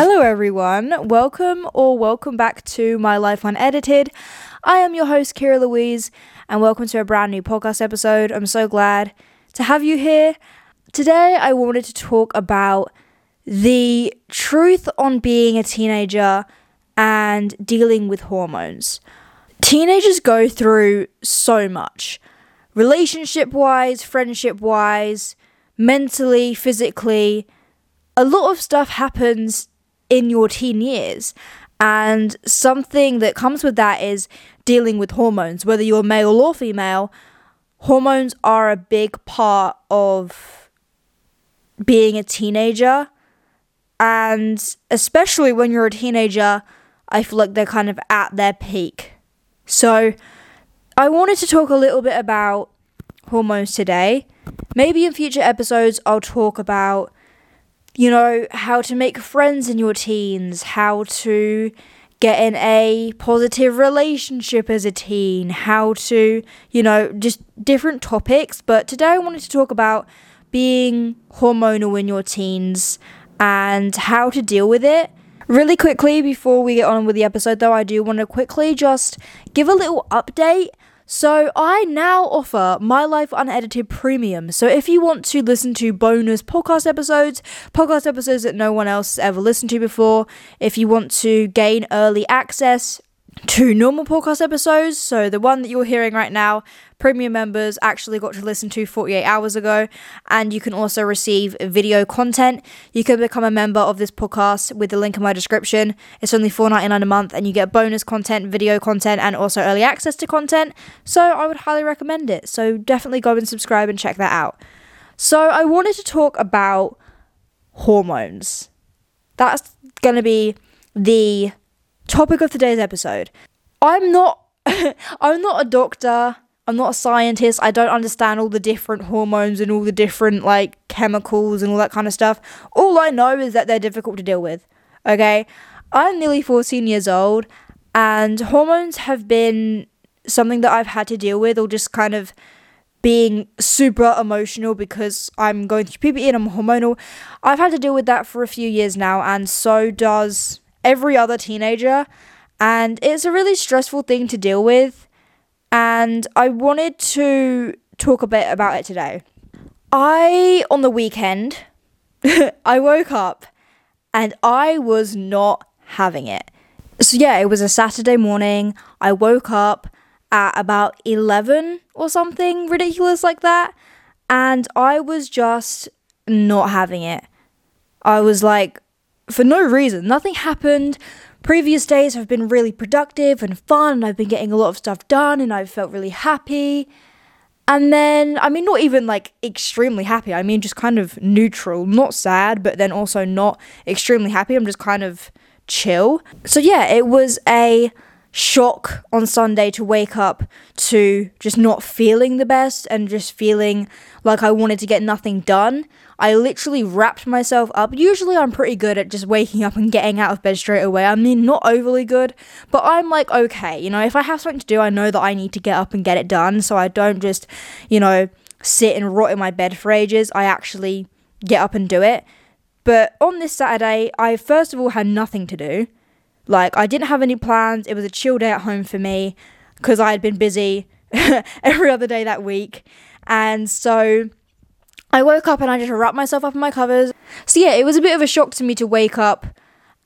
Hello, everyone. Welcome or welcome back to My Life Unedited. I am your host, Keira Louise, and welcome to a brand new podcast episode. I'm so glad to have you here. Today, I wanted to talk about the truth on being a teenager and dealing with hormones. Teenagers go through so much relationship wise, friendship wise, mentally, physically. A lot of stuff happens in your teen years. And something that comes with that is dealing with hormones, whether you're male or female. Hormones are a big part of being a teenager. And especially when you're a teenager, I feel like they're kind of at their peak. So, I wanted to talk a little bit about hormones today. Maybe in future episodes, I'll talk about, you know, how to make friends in your teens, how to get in a positive relationship as a teen, how to, you know, just different topics. But today I wanted to talk about being hormonal in your teens and how to deal with it. Really quickly, before we get on with the episode, though, I do want to quickly just give a little update. So, I now offer My Life Unedited Premium. So, if you want to listen to bonus podcast episodes, podcast episodes that no one else has ever listened to before, if you want to gain early access, two normal podcast episodes. So the one that you're hearing right now, premium members actually got to listen to 48 hours ago, and you can also receive video content. You can become a member of this podcast with the link in my description. It's only $4.99 a month, and you get bonus content, video content, and also early access to content. So I would highly recommend it. So definitely go and subscribe and check that out. So I wanted to talk about hormones. That's going to be the topic of today's episode. I'm not I'm not a doctor. I'm not a scientist. I don't understand all the different hormones and all the different like chemicals and all that kind of stuff. All I know is that they're difficult to deal with. Okay? I'm nearly 14 years old and hormones have been something that I've had to deal with or just kind of being super emotional because I'm going through puberty and I'm hormonal. I've had to deal with that for a few years now and so does every other teenager, and it's a really stressful thing to deal with. And I wanted to talk a bit about it today. I, on the weekend, I woke up and I was not having it. So, yeah, it was a Saturday morning. I woke up at about 11 or something ridiculous like that. And I was just not having it. I was like, for no reason. Nothing happened. Previous days have been really productive and fun, and I've been getting a lot of stuff done, and I've felt really happy. And then, I mean, not even like extremely happy. I mean, just kind of neutral, not sad, but then also not extremely happy. I'm just kind of chill. So, yeah, it was a shock on Sunday to wake up to just not feeling the best and just feeling like I wanted to get nothing done. I literally wrapped myself up. Usually I'm pretty good at just waking up and getting out of bed straight away. I mean, not overly good, but I'm like, okay, you know, if I have something to do, I know that I need to get up and get it done. So I don't just, you know, sit and rot in my bed for ages. I actually get up and do it. But on this Saturday, I first of all had nothing to do. Like, I didn't have any plans. It was a chill day at home for me because I had been busy every other day that week. And so I woke up and I just wrapped myself up in my covers. So, yeah, it was a bit of a shock to me to wake up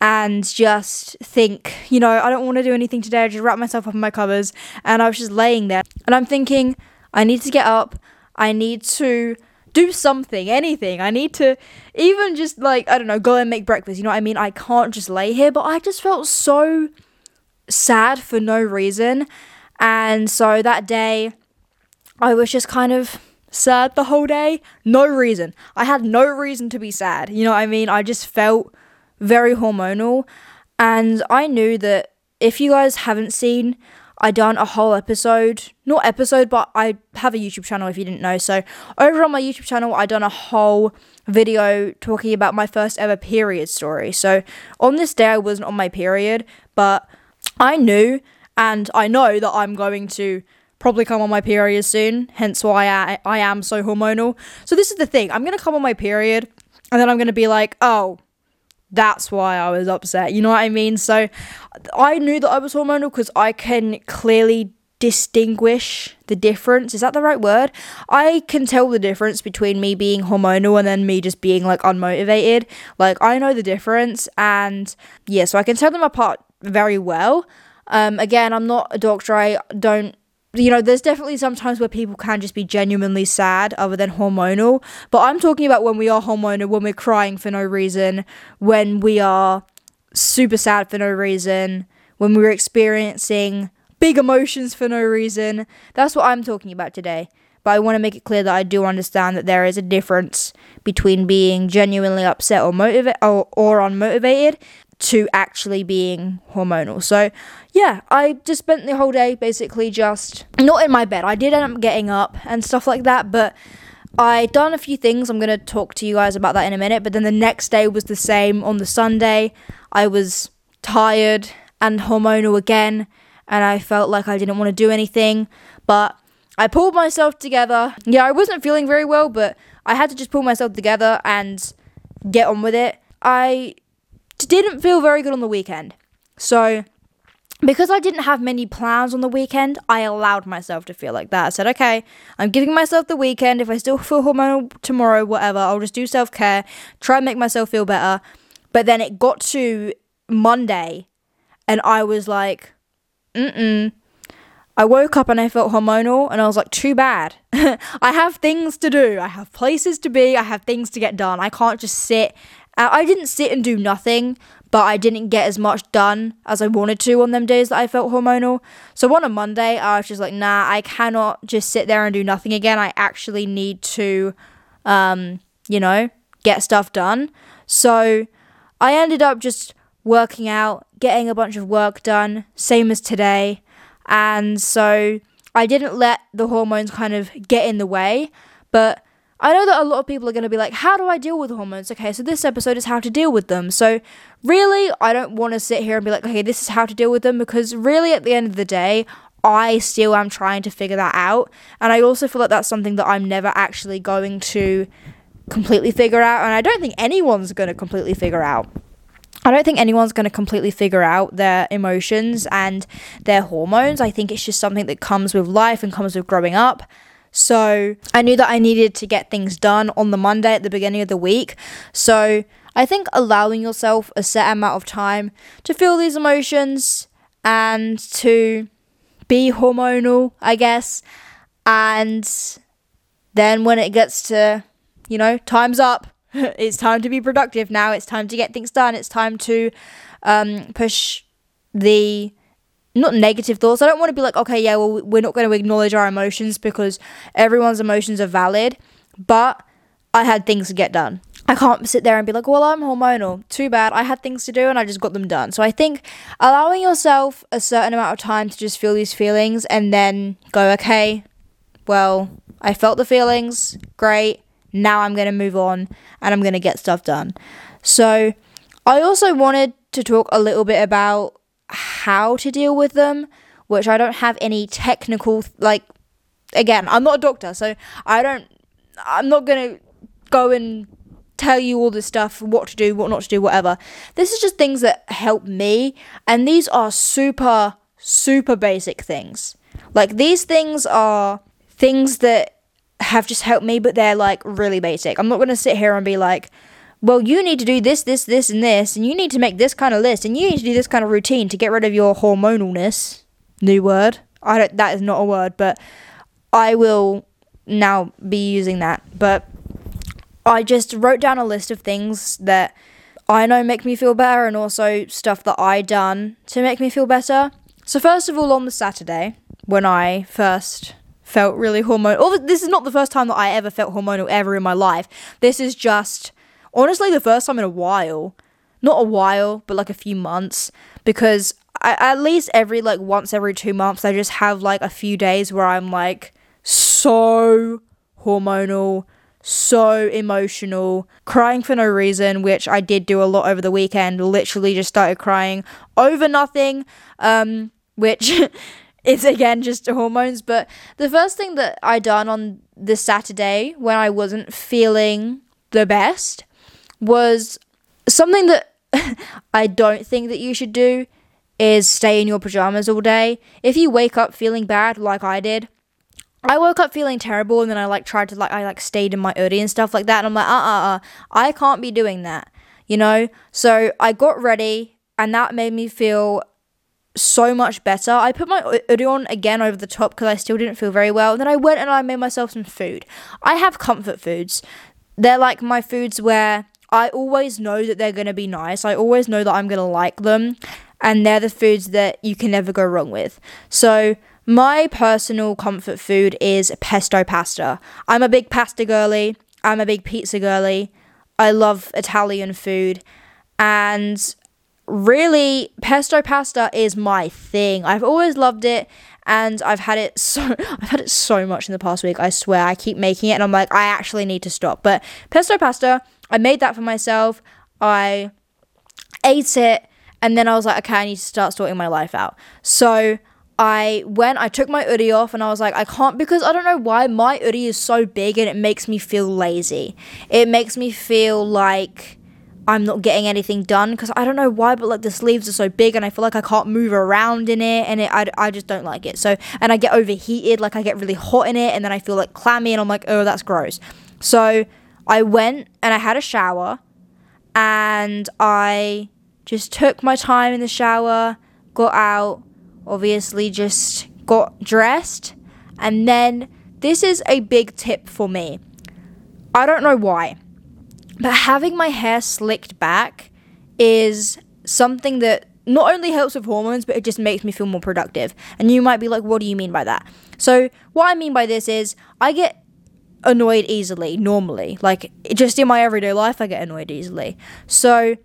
and just think, you know, I don't want to do anything today. I just wrap myself up in my covers. And I was just laying there. And I'm thinking, I need to get up. I need to do something, anything. I need to even just like, I don't know, go and make breakfast. You know what I mean? I can't just lay here, but I just felt so sad for no reason. And so that day, I was just kind of sad the whole day. No reason. I had no reason to be sad. You know what I mean? I just felt very hormonal. And I knew that if you guys haven't seen, I done a whole episode, not episode, but I have a YouTube channel if you didn't know. So over on my YouTube channel, I done a whole video talking about my first ever period story. So on this day, I wasn't on my period, but I knew and I know that I'm going to probably come on my period soon. Hence why I, I am so hormonal. So this is the thing. I'm gonna come on my period, and then I'm gonna be like, oh, that's why I was upset. You know what I mean? So I knew that I was hormonal because I can clearly distinguish the difference. Is that the right word? I can tell the difference between me being hormonal and then me just being like unmotivated. Like I know the difference and yeah, so I can tell them apart very well. Um again, I'm not a doctor. I don't you know, there's definitely sometimes where people can just be genuinely sad other than hormonal. But I'm talking about when we are hormonal, when we're crying for no reason, when we are super sad for no reason, when we're experiencing big emotions for no reason. That's what I'm talking about today. But I want to make it clear that I do understand that there is a difference between being genuinely upset or motivate or, or unmotivated to actually being hormonal. So, yeah, I just spent the whole day basically just not in my bed. I did end up getting up and stuff like that, but I done a few things. I'm going to talk to you guys about that in a minute, but then the next day was the same on the Sunday. I was tired and hormonal again, and I felt like I didn't want to do anything, but I pulled myself together. Yeah, I wasn't feeling very well, but I had to just pull myself together and get on with it. I didn't feel very good on the weekend. So, because I didn't have many plans on the weekend, I allowed myself to feel like that. I said, okay, I'm giving myself the weekend. If I still feel hormonal tomorrow, whatever, I'll just do self care, try and make myself feel better. But then it got to Monday, and I was like, mm mm. I woke up and I felt hormonal, and I was like, too bad. I have things to do. I have places to be. I have things to get done. I can't just sit I didn't sit and do nothing, but I didn't get as much done as I wanted to on them days that I felt hormonal. So on a Monday, I was just like, nah, I cannot just sit there and do nothing again. I actually need to, um, you know, get stuff done. So I ended up just working out, getting a bunch of work done, same as today. And so I didn't let the hormones kind of get in the way, but I know that a lot of people are going to be like, how do I deal with hormones? Okay, so this episode is how to deal with them. So, really, I don't want to sit here and be like, okay, this is how to deal with them because, really, at the end of the day, I still am trying to figure that out. And I also feel like that's something that I'm never actually going to completely figure out. And I don't think anyone's going to completely figure out. I don't think anyone's going to completely figure out their emotions and their hormones. I think it's just something that comes with life and comes with growing up. So I knew that I needed to get things done on the Monday at the beginning of the week. So I think allowing yourself a set amount of time to feel these emotions and to be hormonal, I guess. And then when it gets to, you know, time's up, it's time to be productive now, it's time to get things done, it's time to um, push the not negative thoughts. I don't want to be like, okay, yeah, well, we're not going to acknowledge our emotions because everyone's emotions are valid, but I had things to get done. I can't sit there and be like, well, I'm hormonal. Too bad. I had things to do and I just got them done. So I think allowing yourself a certain amount of time to just feel these feelings and then go, okay, well, I felt the feelings. Great. Now I'm going to move on and I'm going to get stuff done. So I also wanted to talk a little bit about how to deal with them, which I don't have any technical like again, I'm not a doctor, so I don't I'm not going to go and tell you all this stuff, what to do, what not to do, whatever. This is just things that help me, and these are super super basic things. Like these things are things that have just helped me, but they're like really basic. I'm not going to sit here and be like, well, you need to do this, this, this, and this, and you need to make this kind of list, and you need to do this kind of routine to get rid of your hormonalness. New word. I don't. That is not a word, but I will now be using that. But I just wrote down a list of things that I know make me feel better, and also stuff that I done to make me feel better. So first of all, on the Saturday when I first felt really hormonal. this is not the first time that I ever felt hormonal ever in my life. This is just honestly the first time in a while. Not a while, but like a few months. Because I, at least every like once every two months, I just have like a few days where I'm like so hormonal, so emotional, crying for no reason, which I did do a lot over the weekend. Literally just started crying over nothing, um, which is again just hormones. But the first thing that I done on this Saturday when I wasn't feeling the best was something that I don't think that you should do is stay in your pajamas all day. If you wake up feeling bad, like I did, I woke up feeling terrible and then I like tried to like I like stayed in my hoodie and stuff like that and I'm like uh uh uh I can't be doing that you know? So I got ready and that made me feel so much better. I put my hoodie on again over the top because I still didn't feel very well. And then I went and I made myself some food. I have comfort foods. They're like my foods where I always know that they're gonna be nice I always know that I'm gonna like them and they're the foods that you can never go wrong with so my personal comfort food is pesto pasta. I'm a big pasta girly. I'm a big pizza girly. I love Italian food. And really, pesto pasta is my thing. I've always loved it and I've had it so I've had it so much in the past week. I swear. I keep making it and I'm like I actually need to stop. But pesto pasta, I made that for myself. I ate it and then I was like okay, I need to start sorting my life out. So I went, I took my hoodie off, and I was like, I can't because I don't know why my hoodie is so big and it makes me feel lazy. It makes me feel like I'm not getting anything done because I don't know why, but like the sleeves are so big and I feel like I can't move around in it, and it I, I just don't like it. So, and I get overheated, like I get really hot in it, and then I feel like clammy, and I'm like, oh, that's gross. So I went and I had a shower, and I just took my time in the shower, got out obviously just got dressed. And then this is a big tip for me. I don't know why, but having my hair slicked back is something that not only helps with hormones, but it just makes me feel more productive. And you might be like, what do you mean by that? So, what I mean by this is, I get annoyed easily normally. Like, just in my everyday life, I get annoyed easily. So,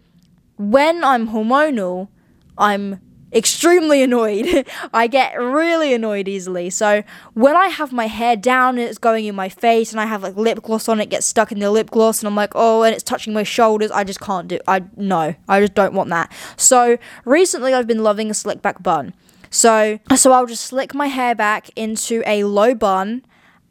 when I'm hormonal, I'm extremely annoyed. I get really annoyed easily. So when I have my hair down and it's going in my face and I have like lip gloss on it gets stuck in the lip gloss and I'm like, "Oh, and it's touching my shoulders." I just can't do I no. I just don't want that. So recently I've been loving a slick back bun. So so I'll just slick my hair back into a low bun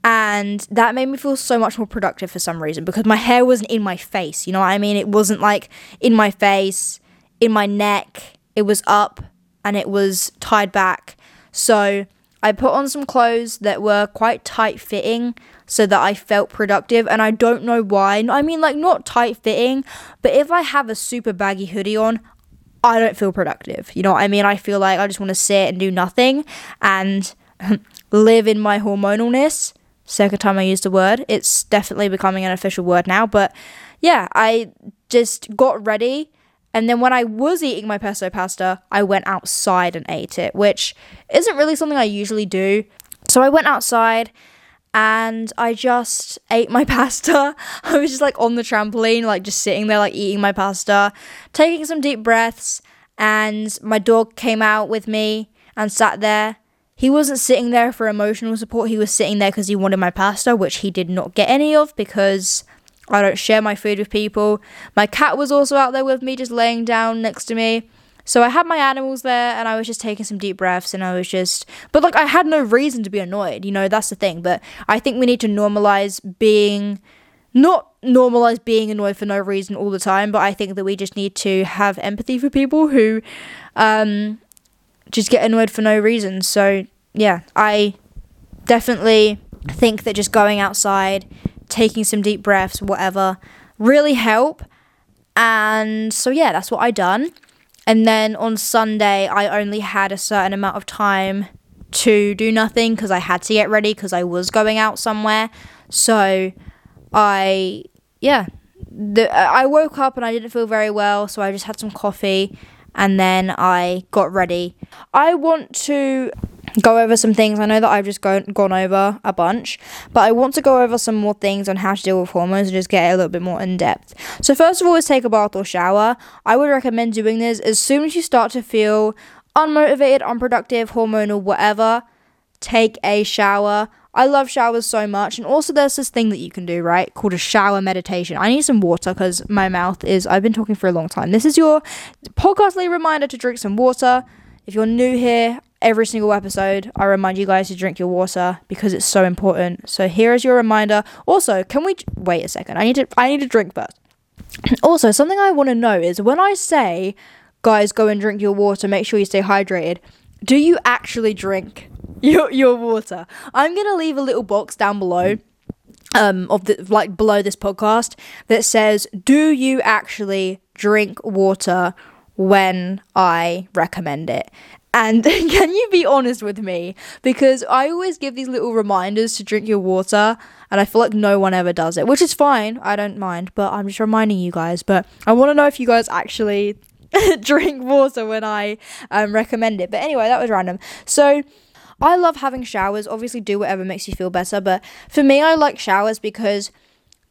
and that made me feel so much more productive for some reason because my hair wasn't in my face, you know what I mean? It wasn't like in my face, in my neck. It was up and it was tied back. So I put on some clothes that were quite tight fitting so that I felt productive. And I don't know why. I mean, like, not tight fitting, but if I have a super baggy hoodie on, I don't feel productive. You know what I mean? I feel like I just want to sit and do nothing and live in my hormonalness. Second time I used the word. It's definitely becoming an official word now. But yeah, I just got ready and then when I was eating my pesto pasta, I went outside and ate it, which isn't really something I usually do. So I went outside and I just ate my pasta. I was just like on the trampoline, like just sitting there, like eating my pasta, taking some deep breaths. And my dog came out with me and sat there. He wasn't sitting there for emotional support, he was sitting there because he wanted my pasta, which he did not get any of because I don't share my food with people. My cat was also out there with me, just laying down next to me. So I had my animals there and I was just taking some deep breaths and I was just but like I had no reason to be annoyed, you know, that's the thing. But I think we need to normalize being not normalize being annoyed for no reason all the time, but I think that we just need to have empathy for people who um just get annoyed for no reason. So yeah, I definitely think that just going outside taking some deep breaths, whatever, really help. And so, yeah, that's what I done. And then on Sunday, I only had a certain amount of time to do nothing because I had to get ready because I was going out somewhere. So I, yeah, the, I woke up and I didn't feel very well. So I just had some coffee and then I got ready. I want to go over some things. I know that I've just gone gone over a bunch, but I want to go over some more things on how to deal with hormones and just get a little bit more in depth. So first of all, is take a bath or shower. I would recommend doing this as soon as you start to feel unmotivated, unproductive, hormonal, whatever. Take a shower. I love showers so much. And also, there's this thing that you can do, right? Called a shower meditation. I need some water because my mouth is, I've been talking for a long time. This is your podcastly reminder to drink some water. If you're new here, every single episode, I remind you guys to drink your water because it's so important. So here is your reminder. Also, can we wait a second? I need to I need to drink first. Also, something I want to know is when I say, guys, go and drink your water, make sure you stay hydrated, do you actually drink your, your water? I'm going to leave a little box down below. Um, of the like below this podcast that says, "Do you actually drink water when I recommend it?" And can you be honest with me? Because I always give these little reminders to drink your water, and I feel like no one ever does it, which is fine. I don't mind, but I'm just reminding you guys. But I want to know if you guys actually drink water when I um, recommend it. But anyway, that was random. So. I love having showers. Obviously, do whatever makes you feel better. But for me, I like showers because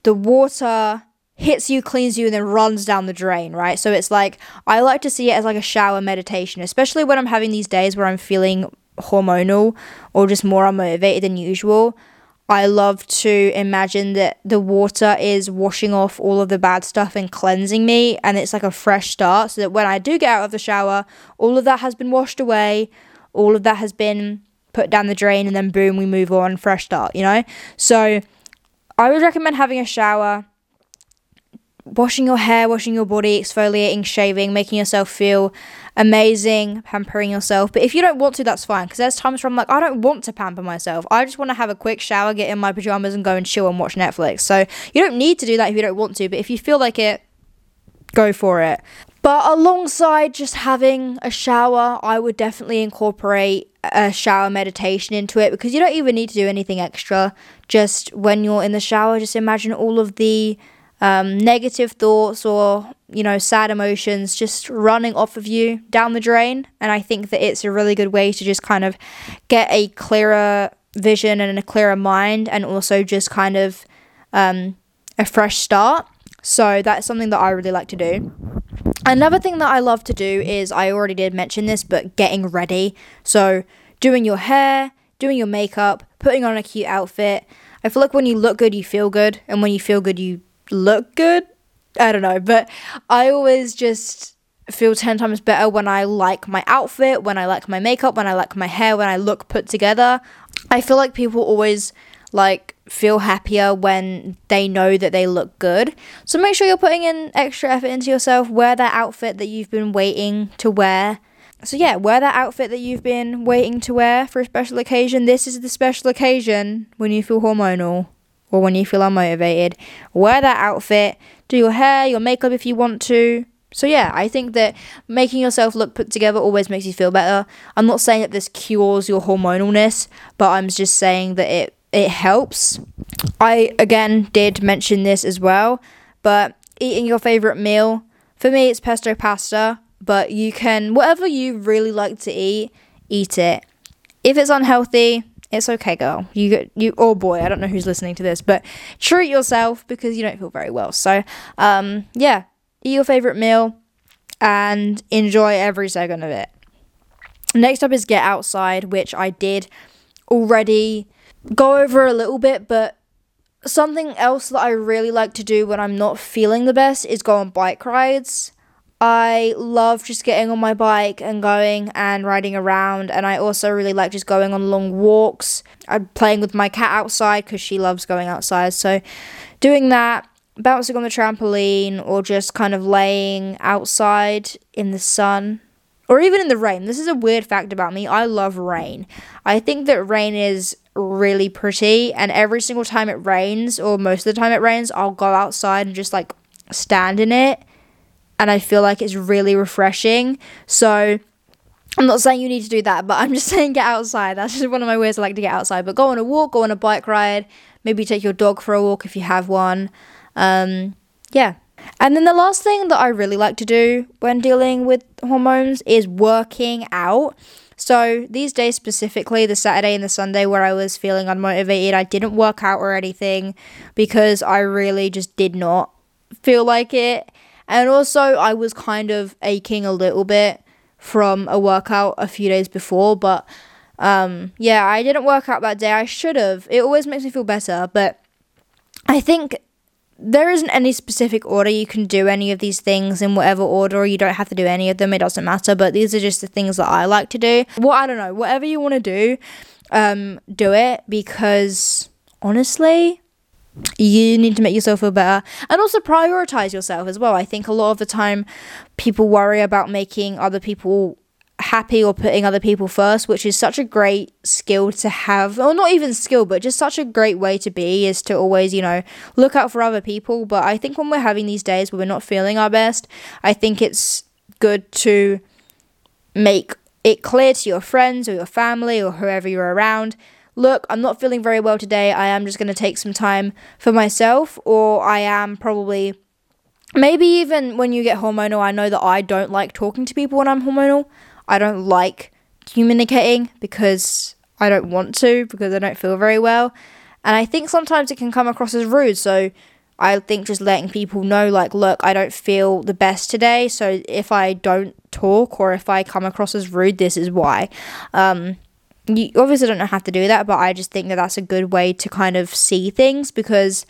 the water hits you, cleans you, and then runs down the drain, right? So it's like, I like to see it as like a shower meditation, especially when I'm having these days where I'm feeling hormonal or just more unmotivated than usual. I love to imagine that the water is washing off all of the bad stuff and cleansing me, and it's like a fresh start. So that when I do get out of the shower, all of that has been washed away, all of that has been put down the drain, and then boom, we move on, fresh start, you know? So I would recommend having a shower washing your hair, washing your body, exfoliating, shaving, making yourself feel amazing, pampering yourself. But if you don't want to, that's fine. Because there's times where I'm like, I don't want to pamper myself. I just want to have a quick shower, get in my pajamas, and go and chill and watch Netflix. So you don't need to do that if you don't want to. But if you feel like it, go for it. But alongside just having a shower, I would definitely incorporate a shower meditation into it because you don't even need to do anything extra. Just when you're in the shower, just imagine all of the um, negative thoughts or you know sad emotions just running off of you down the drain. And i think that it's a really good way to just kind of get a clearer vision and a clearer mind and also just kind of um, a fresh start. So that's something that i really like to do. Another thing that i love to do is i already did mention this but getting ready. So doing your hair doing your makeup putting on a cute outfit. I feel like when you look good you feel good. And when you feel good you look good. I don't know, but I always just feel 10 times better when I like my outfit, when I like my makeup, when I like my hair, when I look put together. I feel like people always like feel happier when they know that they look good. So make sure you're putting in extra effort into yourself. Wear that outfit that you've been waiting to wear. So yeah, wear that outfit that you've been waiting to wear for a special occasion. This is the special occasion when you feel hormonal or when you feel unmotivated. Wear that outfit, do your hair, your makeup if you want to. So yeah, I think that making yourself look put together always makes you feel better. I'm not saying that this cures your hormonalness, but I'm just saying that it it helps. I again did mention this as well, but eating your favorite meal, for me it's pesto pasta, but you can whatever you really like to eat, eat it. If it's unhealthy, it's okay, girl. You get you oh boy, I don't know who's listening to this, but treat yourself because you don't feel very well. So, um, yeah, eat your favorite meal and enjoy every second of it. Next up is get outside, which I did already go over a little bit, but something else that I really like to do when I'm not feeling the best is go on bike rides. I love just getting on my bike and going and riding around, and I also really like just going on long walks. I'm playing with my cat outside because she loves going outside, so doing that, bouncing on the trampoline, or just kind of laying outside in the sun or even in the rain. This is a weird fact about me. I love rain. I think that rain is really pretty, and every single time it rains, or most of the time it rains, I'll go outside and just like stand in it and I feel like it's really refreshing. So I'm not saying you need to do that, but I'm just saying get outside. That's just one of my ways I like to get outside. But go on a walk, go on a bike ride, maybe take your dog for a walk if you have one. Um, yeah. And then the last thing that I really like to do when dealing with hormones is working out. So these days specifically, the Saturday and the Sunday where I was feeling unmotivated, I didn't work out or anything because I really just did not feel like it. And also, I was kind of aching a little bit from a workout a few days before, but um, yeah, I didn't work out that day. I should have. It always makes me feel better, but I think there isn't any specific order you can do any of these things in whatever order you don't have to do any of them it doesn't matter but these are just the things that i like to do well i don't know whatever you want to do um do it because honestly you need to make yourself feel better and also prioritize yourself as well. I think a lot of the time people worry about making other people happy or putting other people first, which is such a great skill to have, or not even skill, but just such a great way to be is to always, you know, look out for other people. But I think when we're having these days where we're not feeling our best, I think it's good to make it clear to your friends or your family or whoever you're around look, I'm not feeling very well today. I am just going to take some time for myself, or I am probably. Maybe even when you get hormonal, I know that I don't like talking to people when I'm hormonal. I don't like communicating because I don't want to, because I don't feel very well. And I think sometimes it can come across as rude. So I think just letting people know, like, look, I don't feel the best today. So if I don't talk or if I come across as rude, this is why. Um, you obviously don't have to do that, but I just think that that's a good way to kind of see things because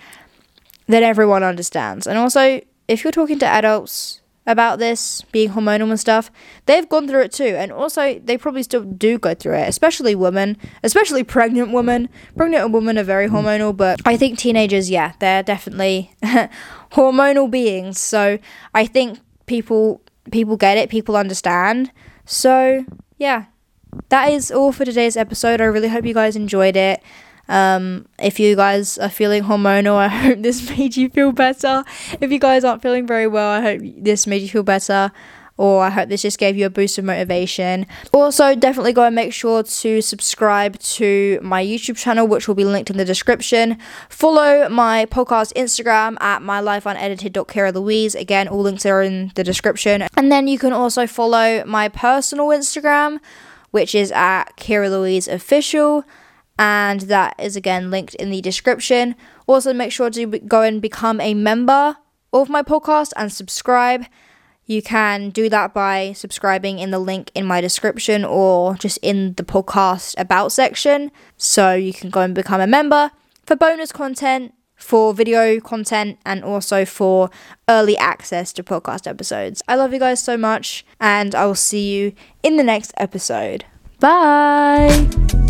then everyone understands. And also, if you're talking to adults about this being hormonal and stuff, they've gone through it too. And also, they probably still do go through it, especially women, especially pregnant women. Pregnant women are very mm. hormonal, but I think teenagers, yeah, they're definitely hormonal beings. So I think people people get it, people understand. So yeah, that is all for today's episode. I really hope you guys enjoyed it. Um, if you guys are feeling hormonal, I hope this made you feel better. If you guys aren't feeling very well, I hope this made you feel better. Or I hope this just gave you a boost of motivation. Also, definitely go and make sure to subscribe to my YouTube channel, which will be linked in the description. Follow my podcast Instagram at mylifeunedited.keira Again, all links are in the description. And then you can also follow my personal Instagram, which is at Keira Louise Official and that is again linked in the description. Also, make sure to go and become a member of my podcast and subscribe. You can do that by subscribing in the link in my description or just in the podcast about section. So you can go and become a member for bonus content, for video content, and also for early access to podcast episodes. I love you guys so much, and I will see you in the next episode. Bye!